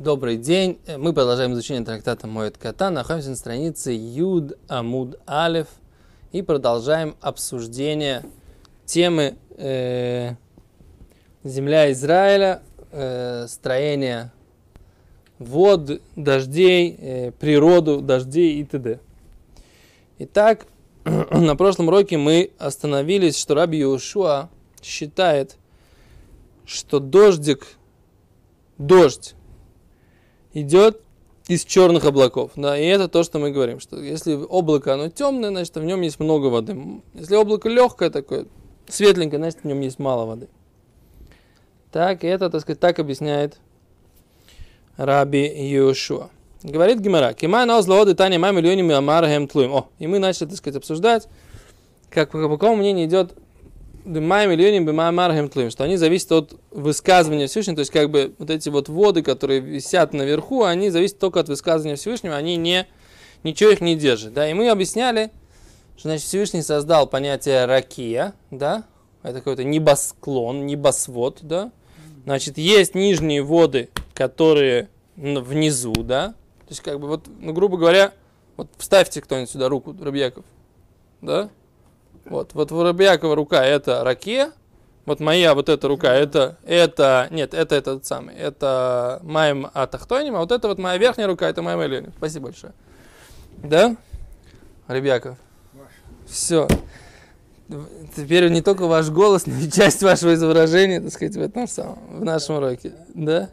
Добрый день. Мы продолжаем изучение трактата Моет Кота. Находимся на странице Юд Амуд Алев и продолжаем обсуждение темы э, земля Израиля, э, строение вод, дождей, э, природу дождей и т.д. Итак, на прошлом уроке мы остановились, что Раби Иошуа считает, что дождик, дождь идет из черных облаков. Да, и это то, что мы говорим, что если облако, оно темное, значит, в нем есть много воды. Если облако легкое такое, светленькое, значит, в нем есть мало воды. Так, и это, так сказать, так объясняет Раби Йошуа. Говорит Гимара, Кима на озлоды Таня маме миллионами амар хем тлуем. О, и мы начали, так сказать, обсуждать, как по какому мнению идет Бимаем или бимаем тлуем, что они зависят от высказывания Всевышнего, то есть как бы вот эти вот воды, которые висят наверху, они зависят только от высказывания Всевышнего, они не, ничего их не держат, да, и мы объясняли, что, значит, Всевышний создал понятие ракия, да, это какой-то небосклон, небосвод, да, значит, есть нижние воды, которые внизу, да, то есть как бы вот, ну, грубо говоря, вот вставьте кто-нибудь сюда руку, Рабьяков, да, вот, вот у Рабиакова рука это раке, вот моя вот эта рука, это, это, нет, это этот самый, это моим атахтоним, а вот это вот моя верхняя рука, это моя Ленин. Спасибо большое. Да? Ребяков. Все. Теперь не только ваш голос, но и часть вашего изображения, так сказать, в этом самом, в нашем уроке. Да?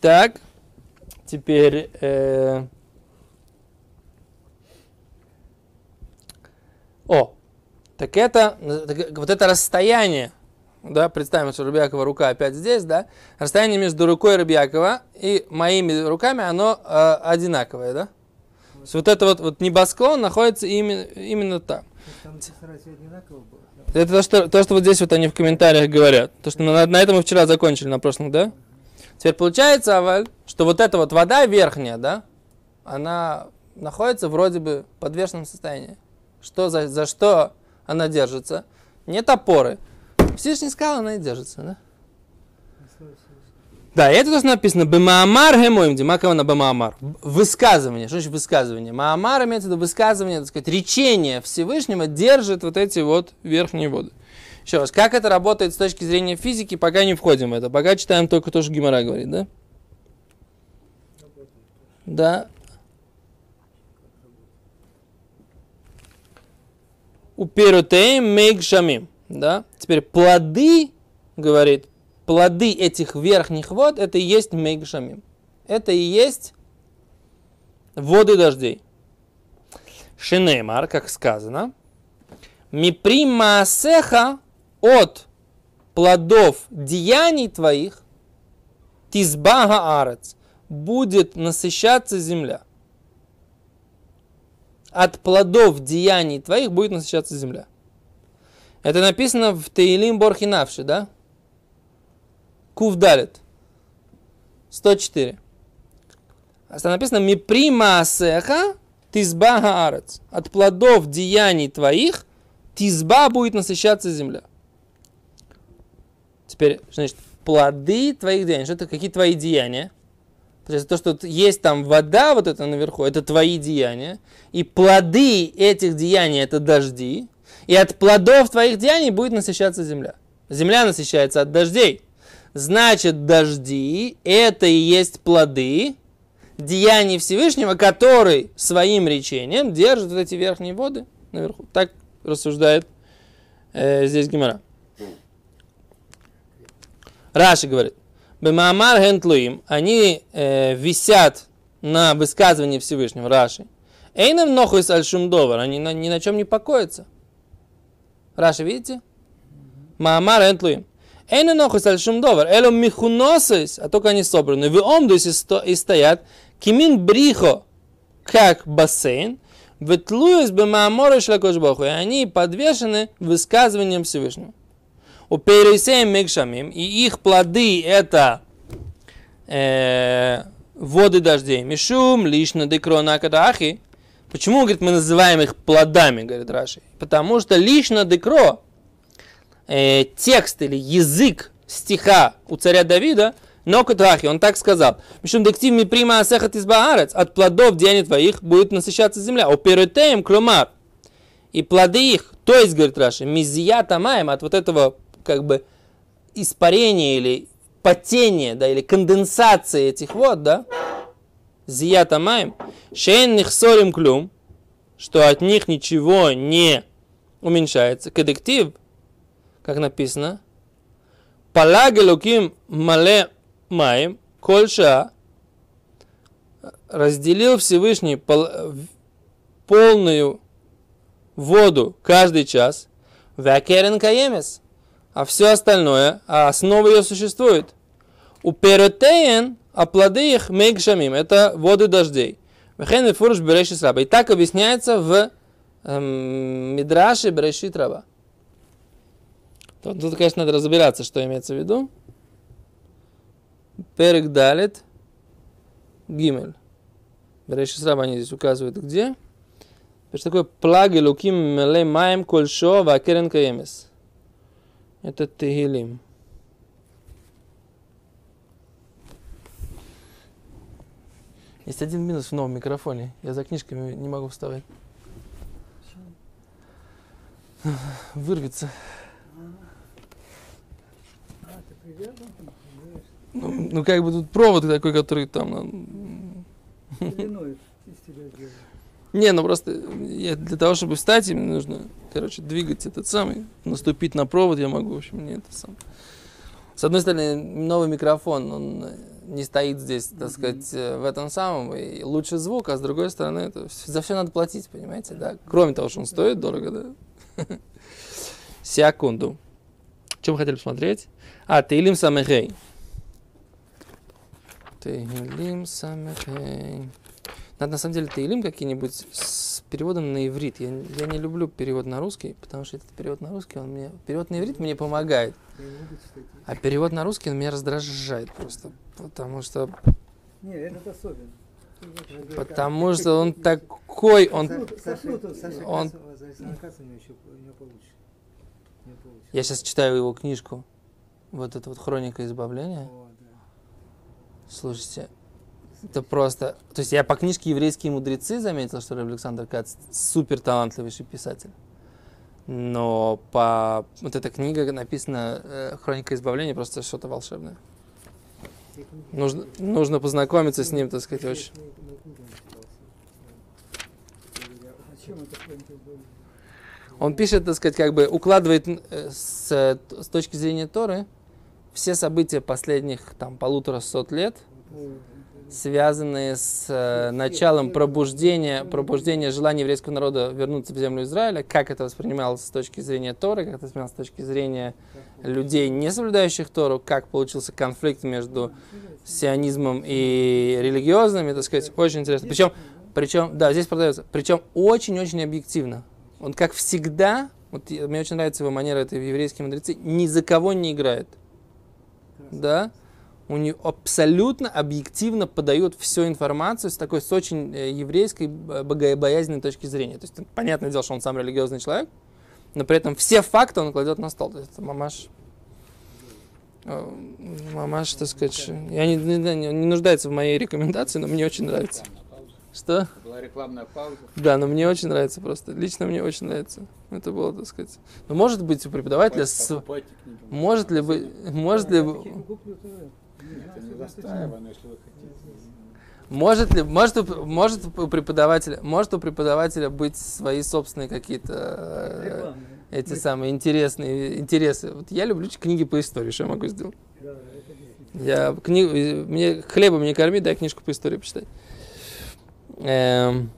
Так. Теперь э, О, так это, так, вот это расстояние, да, представим, что Рубякова рука опять здесь, да, расстояние между рукой Рубякова и моими руками, оно э, одинаковое, да. То есть вот это вот, вот небосклон находится именно, именно там. Это то что, то, что вот здесь вот они в комментариях говорят. То, что на, на этом мы вчера закончили, на прошлом, да? Теперь получается, Аваль, что вот эта вот вода верхняя, да, она находится вроде бы в подвешенном состоянии. Что за, за что она держится? Нет опоры. Всевышний сказал, она и держится, да? Да, это то, что написано. Бемаамар гемоим, димакавана бемаамар. Высказывание. Что значит высказывание? Маамар имеется в виду высказывание, так сказать, речение Всевышнего держит вот эти вот верхние воды. Еще раз, как это работает с точки зрения физики, пока не входим в это. Пока читаем только то, что Гимара говорит, да? Да, уперутеем мейгшамим. Да? Теперь плоды, говорит, плоды этих верхних вод, это и есть мейгшамим. Это и есть воды дождей. Шинеймар, как сказано, мипримасеха от плодов деяний твоих, тизбага арец, будет насыщаться земля от плодов деяний твоих будет насыщаться земля. Это написано в Таилим Борхинавши, да? Кувдалит. 104. А там написано Миприма асеха тизба гаарец. От плодов деяний твоих тизба будет насыщаться земля. Теперь, значит, плоды твоих деяний. Что это какие твои деяния? То что есть там вода вот это наверху, это твои деяния. И плоды этих деяний это дожди. И от плодов твоих деяний будет насыщаться земля. Земля насыщается от дождей. Значит, дожди это и есть плоды деяний Всевышнего, который своим речением держит вот эти верхние воды наверху. Так рассуждает э, здесь Гимара. Раши говорит. Бемаамар хентлуим, они э, висят на высказывании Всевышнего, Раши. Эйнам нохуис аль шумдовар, они на, ни на чем не покоятся. Раши, видите? Маамар хентлуим. Эйнам нохуис аль шумдовар, элом михуносис, а только они собраны. Вы омдусь и стоят, кимин брихо, как бассейн, ветлуюсь бы мааморы шлакошбоху, и они подвешены высказыванием Всевышнего. У пересеем мегшамим, и их плоды это э, воды дождей. Мишум, лично декрона кадахи. Почему, говорит, мы называем их плодами, говорит Раши? Потому что лично декро, э, текст или язык стиха у царя Давида Но Катрахи, он так сказал. Мишум дектив ми прима асехат из баарец. От плодов деяний твоих будет насыщаться земля. Оперетеем кломар. И плоды их, то есть, говорит Раши, мизията маем от вот этого как бы испарения или потения, да, или конденсации этих вод, да, зията маем, шейн нихсорим клюм, что от них ничего не уменьшается. Кадектив, как написано, Палагелуким мале маем, кольша разделил Всевышний пол, полную воду каждый час, вакерен каемес, а все остальное, а основа ее существует. У перотеен, а плоды их мейгшамим, это воды дождей. Вехен фурш берешит раба. И так объясняется в эм, Мидраше Берешит раба. Тут, конечно, надо разбираться, что имеется в виду. Перек далит гимель. Берешит раба они здесь указывают где. Что такое плаги луким меле маем кольшо вакерен каемес. Это Тегилим. Есть один минус в новом микрофоне. Я за книжками не могу вставать. Вырвется. Ну, ну, как бы тут провод такой, который там... Не, ну просто я, для того, чтобы встать, мне нужно, короче, двигать этот самый, наступить на провод я могу, в общем, не это сам. С одной стороны, новый микрофон, он не стоит здесь, так сказать, в этом самом, и лучше звук, а с другой стороны, это, за все надо платить, понимаете, да? Кроме того, что он стоит дорого, да? Секунду. Чем мы хотели посмотреть? А, Тейлим Самехей. Тейлим Самехей. Надо на самом деле Тейлим какие-нибудь с переводом на иврит. Я, я не люблю перевод на русский, потому что этот перевод на русский, он мне... Перевод на иврит мне помогает. А перевод на русский он меня раздражает просто. Потому что... Не, этот особенно. Потому что он такой, он... он... Я сейчас читаю его книжку. Вот эта вот хроника избавления. Слушайте, это просто... То есть я по книжке «Еврейские мудрецы» заметил, что Александр Кац супер талантливейший писатель. Но по... Вот эта книга написана э, «Хроника избавления» просто что-то волшебное. Нужно, нужно познакомиться с ним, так сказать, очень. Он пишет, так сказать, как бы укладывает э, с, с точки зрения Торы все события последних там полутора сот лет связанные с э, началом пробуждения, пробуждения желания еврейского народа вернуться в землю Израиля, как это воспринималось с точки зрения Торы, как это воспринималось с точки зрения людей, не соблюдающих Тору, как получился конфликт между сионизмом и религиозными, так сказать, очень интересно. Причем, причем, да, здесь продается, причем очень-очень объективно. Он, как всегда, вот мне очень нравится его манера, это еврейские мудрецы, ни за кого не играет. Да? У нее абсолютно объективно подает всю информацию с такой, с очень э, еврейской богобоязненной точки зрения. То есть, понятное дело, что он сам религиозный человек, но при этом все факты он кладет на стол. То есть, это мамаш, э, мамаш, так сказать, я не, не, не, нуждается в моей рекомендации, но мне очень нравится. Что? Была рекламная пауза. Да, но мне очень нравится просто. Лично мне очень нравится. Это было, так сказать. Но может быть у преподавателя... С... Может ли быть... Может ли... Это не застаивано, если вы хотите. Может ли, может, у- может у преподавателя, может у преподавателя быть свои собственные какие-то э, эти самые интересные интересы. Вот я люблю книги по истории, что я могу сделать? Я книгу, мне хлебом не корми, дай книжку по истории почитать. Эм,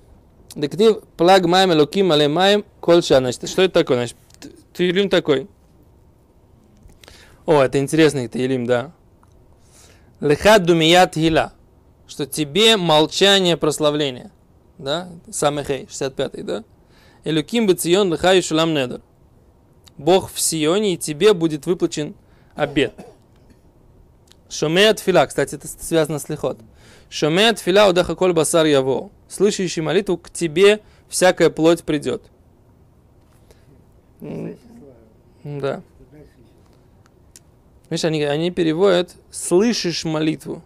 Дектив плаг маем луким але маем кольша. Значит, что это такое? Значит, т- Таилим такой. О, это интересный Таилим, да. Лехад думият хила. Что тебе молчание прославления. Да? Самехей, 65-й, да? Элюким бацион лехаю шулам недер. Бог в Сионе, и тебе будет выплачен обед. Шомеят фила, кстати, это связано с лихот. Шомеят фила удаха коль басар яво. Слышащий молитву, к тебе всякая плоть придет. Да. Видишь, они, они переводят «слышишь молитву».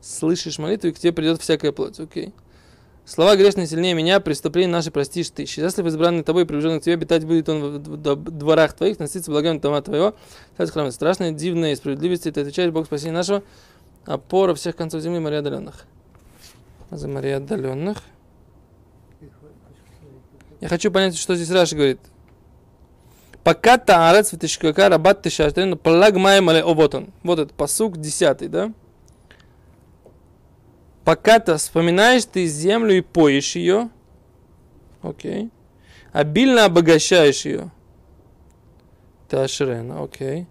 Слышишь молитву, и к тебе придет всякая плоть. Окей. Слова грешные сильнее меня, преступления наши простишь ты. Счастлив избранный тобой, приближенный к тебе, обитать будет он в дворах твоих, носиться благами дома твоего. Это храм страшное, дивное и справедливости, ты отвечаешь, Бог спасения нашего, опора всех концов земли, Мария отдаленных. За Мария отдаленных. Я хочу понять, что здесь Раши говорит. Пока таарец витишкака рабат тишаштен плаг мале о вот он. Вот этот посук десятый, да? Пока ты вспоминаешь ты землю и поешь ее, окей, обильно обогащаешь ее. Ташрена, окей.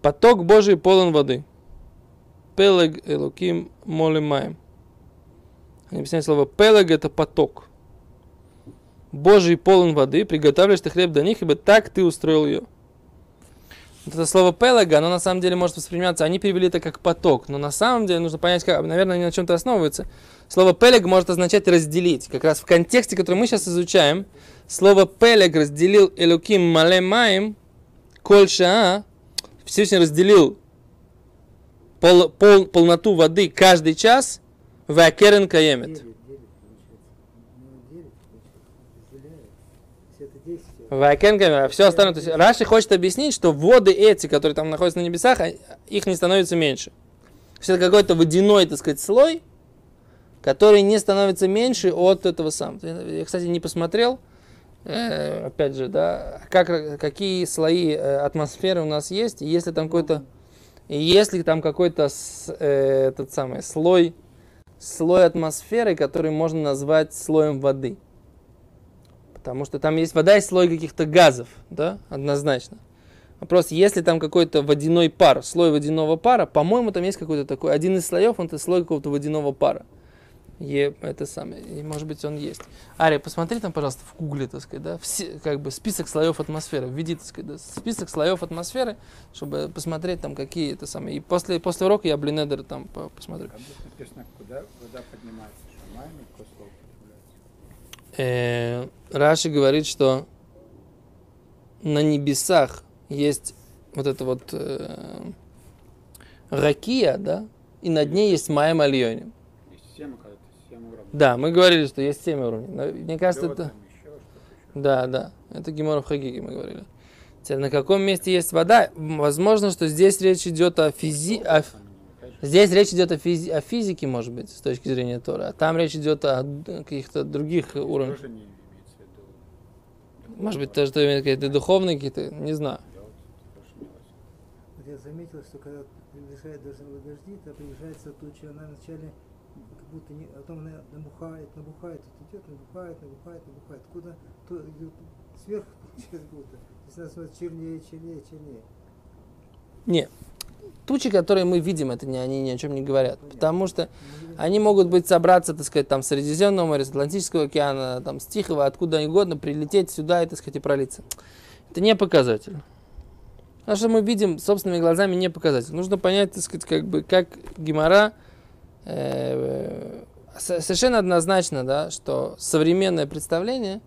Поток Божий полон воды. Пелег элоким молимаем. Они объясняют слово пелег это поток. Божий полон воды, приготавливаешь ты хлеб до них, ибо так ты устроил ее. Это слово пелага, оно на самом деле может восприниматься, они перевели это как поток, но на самом деле нужно понять, как, наверное, они на чем-то основываются. Слово пелег может означать разделить. Как раз в контексте, который мы сейчас изучаем, слово пелег разделил элуким малемаем, кольша, Всевышний разделил пол, пол, полноту воды каждый час в акерен каемет. А все остальное. То есть Раши хочет объяснить, что воды эти, которые там находятся на небесах, а, их не становится меньше. То это какой-то водяной, так сказать, слой, который не становится меньше от этого самого. Я, кстати, не посмотрел, э, опять же, да, как, какие слои э, атмосферы у нас есть, если там какой-то, если там какой-то э, этот самый слой, слой атмосферы, который можно назвать слоем воды. Потому что там есть вода и слой каких-то газов, да, однозначно. Вопрос, если там какой-то водяной пар, слой водяного пара, по-моему, там есть какой-то такой, один из слоев, он это слой какого-то водяного пара. И это самое, и может быть он есть. Ария, посмотри там, пожалуйста, в гугле, так сказать, да, все, как бы список слоев атмосферы, введи, так сказать, да, список слоев атмосферы, чтобы посмотреть там какие это самые. И после, после урока я Блинедер там посмотрю. Как написано, куда вода поднимается, шамами, э, Раши говорит, что на небесах есть вот это вот э, ракия, да, и над ней есть майя мальони. Да, мы говорили, что есть семь уровней. Мне кажется, это... Да, да, это Гемора в Хагиге мы говорили. Теперь, на каком месте есть вода? Возможно, что здесь речь идет о физи... О... Здесь речь идет о, физи... о физике, может быть, с точки зрения Тора. А там речь идет о каких-то других уровнях. Может быть, то, что имеет какие-то духовные какие-то, не знаю. Вот я заметил, что когда приближает дождевые дожди, то приближается туча, она вначале как будто не, а потом она набухает, набухает, вот идет, набухает, набухает, набухает. Куда то идет сверху как будто. То есть она смотрит чернее, чернее, чернее. Нет. Тучи, которые мы видим, это не, они ни о чем не говорят. Потому что они могут быть собраться, так сказать, там с Средиземного моря, с Атлантического океана, там с Тихого, откуда угодно, прилететь сюда и, так сказать, и пролиться. Это не показатель. А что мы видим собственными глазами, не показатель. Нужно понять, так сказать, как бы, как Гимара э, совершенно однозначно, да, что современное представление,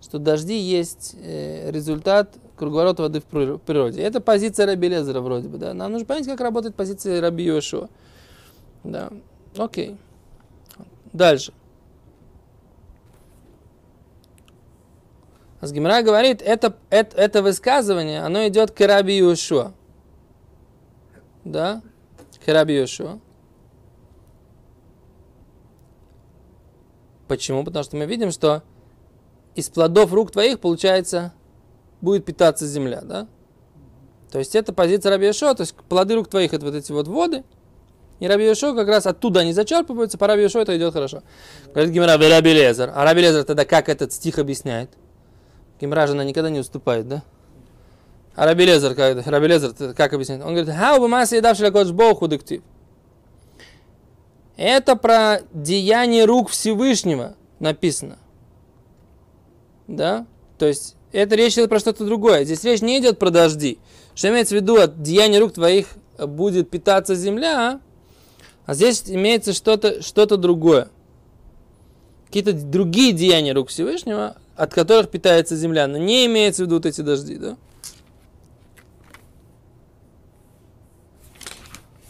что дожди есть э, результат круговорот воды в природе. Это позиция Раби Лезера вроде бы, да. Нам нужно понять, как работает позиция Раби Йошуа. Да, окей. Дальше. Асгимра говорит, это, это, это высказывание, оно идет к Раби Йошуа. Да? К Раби Йошуа. Почему? Потому что мы видим, что из плодов рук твоих получается будет питаться земля, да? То есть это позиция Раби Йошуа, то есть плоды рук твоих это вот эти вот воды, и Раби Йошуа как раз оттуда они зачерпываются, по Раби Йошуа это идет хорошо. Говорит Гимара, Раби Лезер. А Раби Лезер тогда как этот стих объясняет? Гимара же она никогда не уступает, да? А Раби Лезер, как, Раби Лезер как объясняет? Он говорит, «Хау бы масса едавши лакодж Богу дектив». Это про деяние рук Всевышнего написано. Да? То есть это речь идет про что-то другое. Здесь речь не идет про дожди. Что имеется в виду, от деяния рук твоих будет питаться земля, а, а здесь имеется что-то что другое. Какие-то другие деяния рук Всевышнего, от которых питается земля. Но не имеется в виду вот эти дожди, да?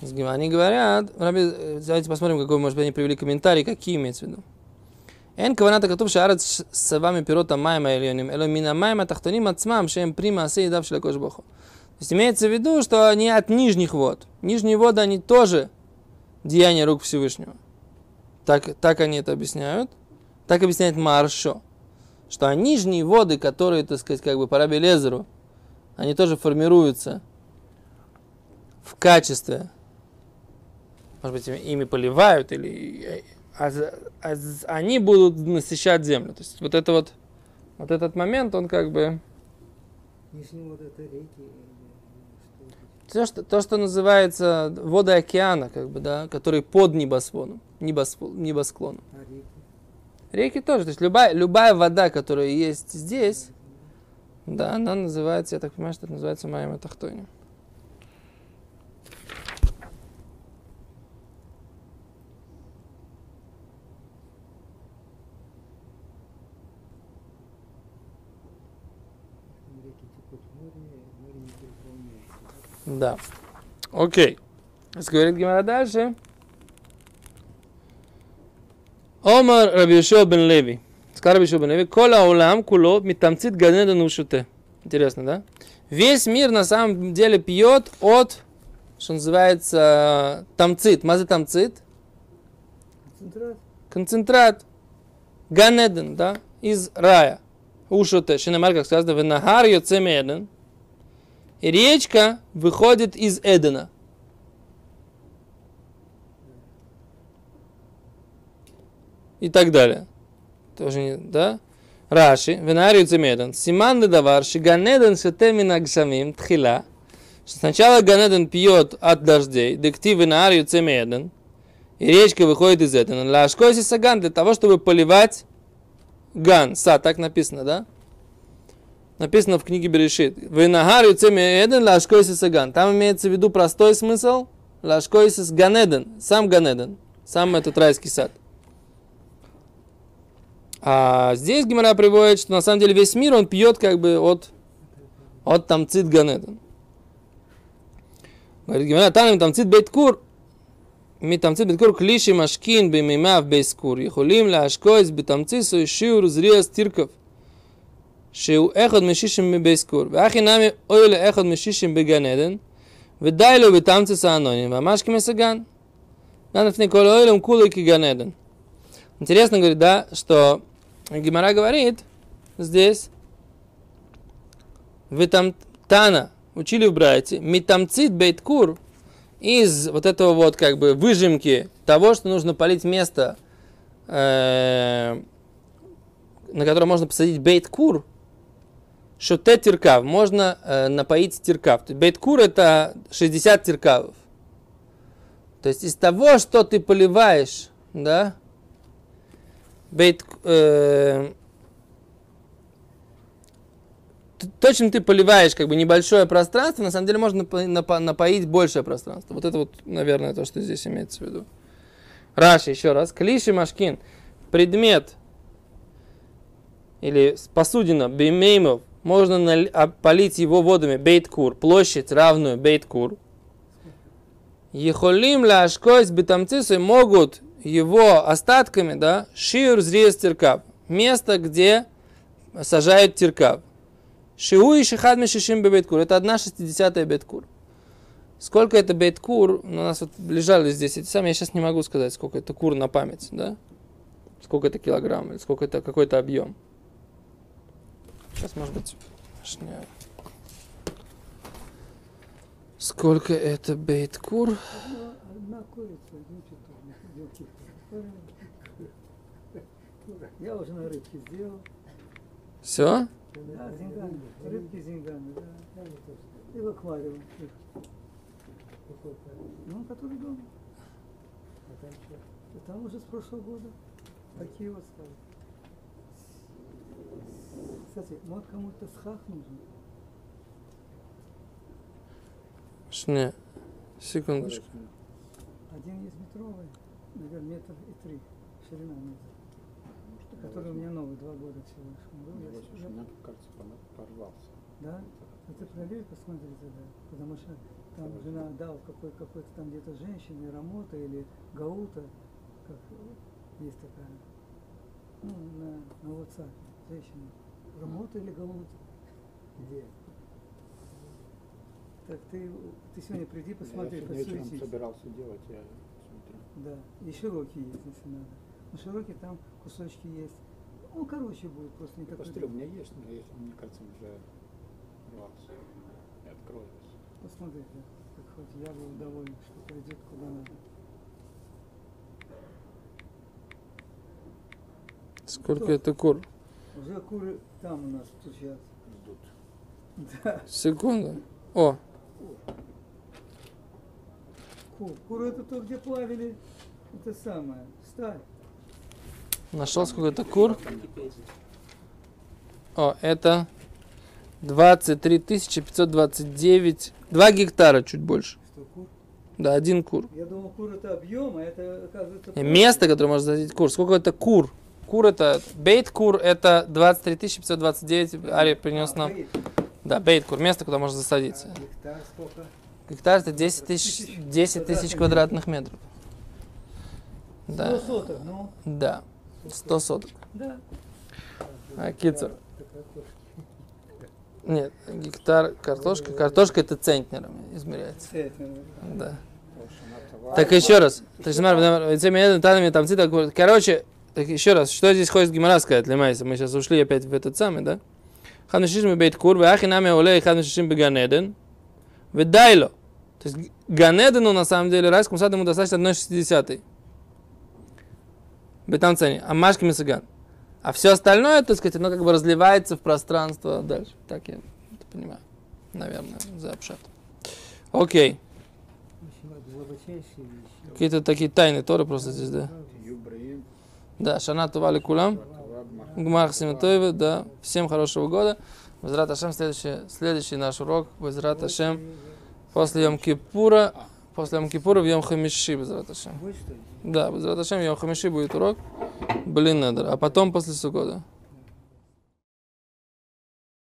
Они говорят, давайте посмотрим, какой, может быть, они привели комментарий, какие имеется в виду. אין כוונת הכתוב שהארץ שבע מפירות המים העליונים, אלא מן המים התחתונים עצמם שהם פרי מעשה ידיו של הקדוש ברוך הוא. То есть имеется в виду, что они от нижних вод. Нижние воды, они тоже деяния рук Всевышнего. Так, так они это объясняют. Так объясняет Маршо. Что нижние воды, которые, так сказать, как бы по Раби Лезеру, они тоже формируются в качестве, может быть, ими поливают или а, а, они будут насыщать землю. То есть вот это вот, вот этот момент, он как бы... вот это реки. То что, то, что называется воды океана, как бы, да, которые под небосводом, небосвод, небосклоном. А реки? Реки тоже. То есть любая, любая вода, которая есть здесь, да, она называется, я так понимаю, что это называется Майя Тахтони. Да. Окей. Говорит Гимара дальше. Омар Рабишо бен Леви. Сказал Рабишо бен Леви. Кола улам куло митамцит ганеда нушуте. Интересно, да? Весь мир на самом деле пьет от, что называется, тамцит. Мазы тамцит? Концентрат. Концентрат. Ганеден, да? Из рая. Ушуте. Шинамар, как сказано, венахар йоцемеден. И речка выходит из Эдена. И так далее. Тоже не, да? Раши, венарию цемеден. Симан давар, шиганеден шетемин агшамим тхила. Сначала Ганеден пьет от дождей, декти венарию цемеден. И речка выходит из Эдена. Лашкоси саган для того, чтобы поливать ган. Са, так написано, да? написано в книге Берешит. Венагар юцеми эден лашкойсис саган. Там имеется в виду простой смысл. Лашкойсис ганеден. Сам ганеден. Сам этот райский сад. А здесь Гимара приводит, что на самом деле весь мир он пьет как бы от, от тамцит ганеден. Говорит Гимара, там тамцит бейткур. מתמצית בדקור כלי שמשכין במימיו בייסקור, יכולים להשקויס בתמציסו שיעור זריאס תרכב. שהוא אחד משישים מבייסקור, ואחי נמי אוי לאחד משישים בגן עדן, ודי לו בתמצס האנונים, ממש כמסגן. Надо в Николе Ойлем Кулы Киганеден. Интересно, говорит, да, что Гимара говорит здесь, вы там Тана учили в Брайте, митамцит бейткур, из вот этого вот как бы выжимки того, что нужно полить место, э, на котором можно посадить бейткур, шоте тиркав, можно э, напоить тиркав. Бейткур это 60 тиркавов. То есть из того, что ты поливаешь, да, бейт, э, то, чем ты поливаешь как бы небольшое пространство, на самом деле можно напоить большее пространство. Вот это вот, наверное, то, что здесь имеется в виду. Раши, еще раз. Клиши машкин. Предмет или посудина бимеймов можно нали, полить его водами бейткур, площадь равную бейткур. Ехолим ляшкойс бетамцису могут его остатками, да, шиур зриес тиркав, место, где сажают тиркав. Шиу и шихад мишишим бейткур, это одна шестидесятая бейткур. Сколько это бейткур, у нас вот лежали здесь эти самые, я сейчас не могу сказать, сколько это кур на память, да? Сколько это килограмм, или сколько это какой-то объем. Сейчас, может быть, шня. Сколько это бейткур? Одна курица, Я уже на рыбке сделал. Все? Да, зинганы. Рыбки зинганы, да. И в аквариум. Ну, который дома. А там уже с прошлого года. Такие вот стали. Кстати, может кому-то схах нужен? Шня. Секундочку. Один есть метровый, наверное, метр и три. Ширина метр. Который у меня новый, два года всего лишь. Он был, я У меня, кажется, порвался. Да? Ну ты проверь, посмотри тогда. Потому что там жена дал какой, какой-то там где-то женщине, Рамота или Гаута, как есть такая, ну, на, на WhatsApp, женщина, Рамота или Гаута. Где? Так ты, ты сегодня приди, посмотри, я сегодня вечером подсуетись. собирался делать, я смотрю. Да, и широкие есть, если надо. Но широкие там кусочки есть. Ну, короче будет, просто никакой... Костыль у меня есть, но если, мне кажется, уже рвался. Я открою. Посмотри, да, как хоть я был доволен, что пойдет куда надо. Сколько это кур? Уже куры там у нас стучат. Ждут. Да, Секунду. О, кур. Куры это то, где плавили. Это самое. Сталь. Нашел сколько это кур? О, это 23 529, 2 гектара чуть больше. Да, один кур. Я думал, кур это объем, а это оказывается... Место, которое можно засадить кур. Сколько это кур? Кур это, бейт кур это 23 529, Ари принес А, нам. бейт. Да, бейт кур, место, куда можно засадиться. А гектар сколько? Гектар это 10 тысяч, 10 тысяч квадратных метров. Да, 100 соток, ну, да, 100 соток. да. А, кицер. Нет, гектар картошка. Картошка это центнерами измеряется. Центнер. Да. Так еще раз. Короче, так еще раз, что здесь хочет Гимара сказать, Лемайса? Мы сейчас ушли опять в этот самый, да? Ханушишим бейт кур, вахи нами олей ханушишим беганеден, ведайло. То есть Ганедену на самом деле райскому саду ему достаточно 1,60. Бетам цене. А Машки Мисаган. А все остальное, так сказать, оно как бы разливается в пространство дальше. Так я это понимаю. Наверное, за обшат. Окей. Какие-то такие тайны Торы просто здесь, да. Да, Шана Тували Кулам. Гмах Симатоева, да. Всем хорошего года. Безрат Ашем, следующий, следующий наш урок. Безрат Ашем. После Йом Кипура. После Йом Кипура в Йом Хамиши, Безрат Ашем. Будет что ли? Да, Безрат Ашем, Йом Хамиши будет урок. Блин, надо. А потом после Сукода.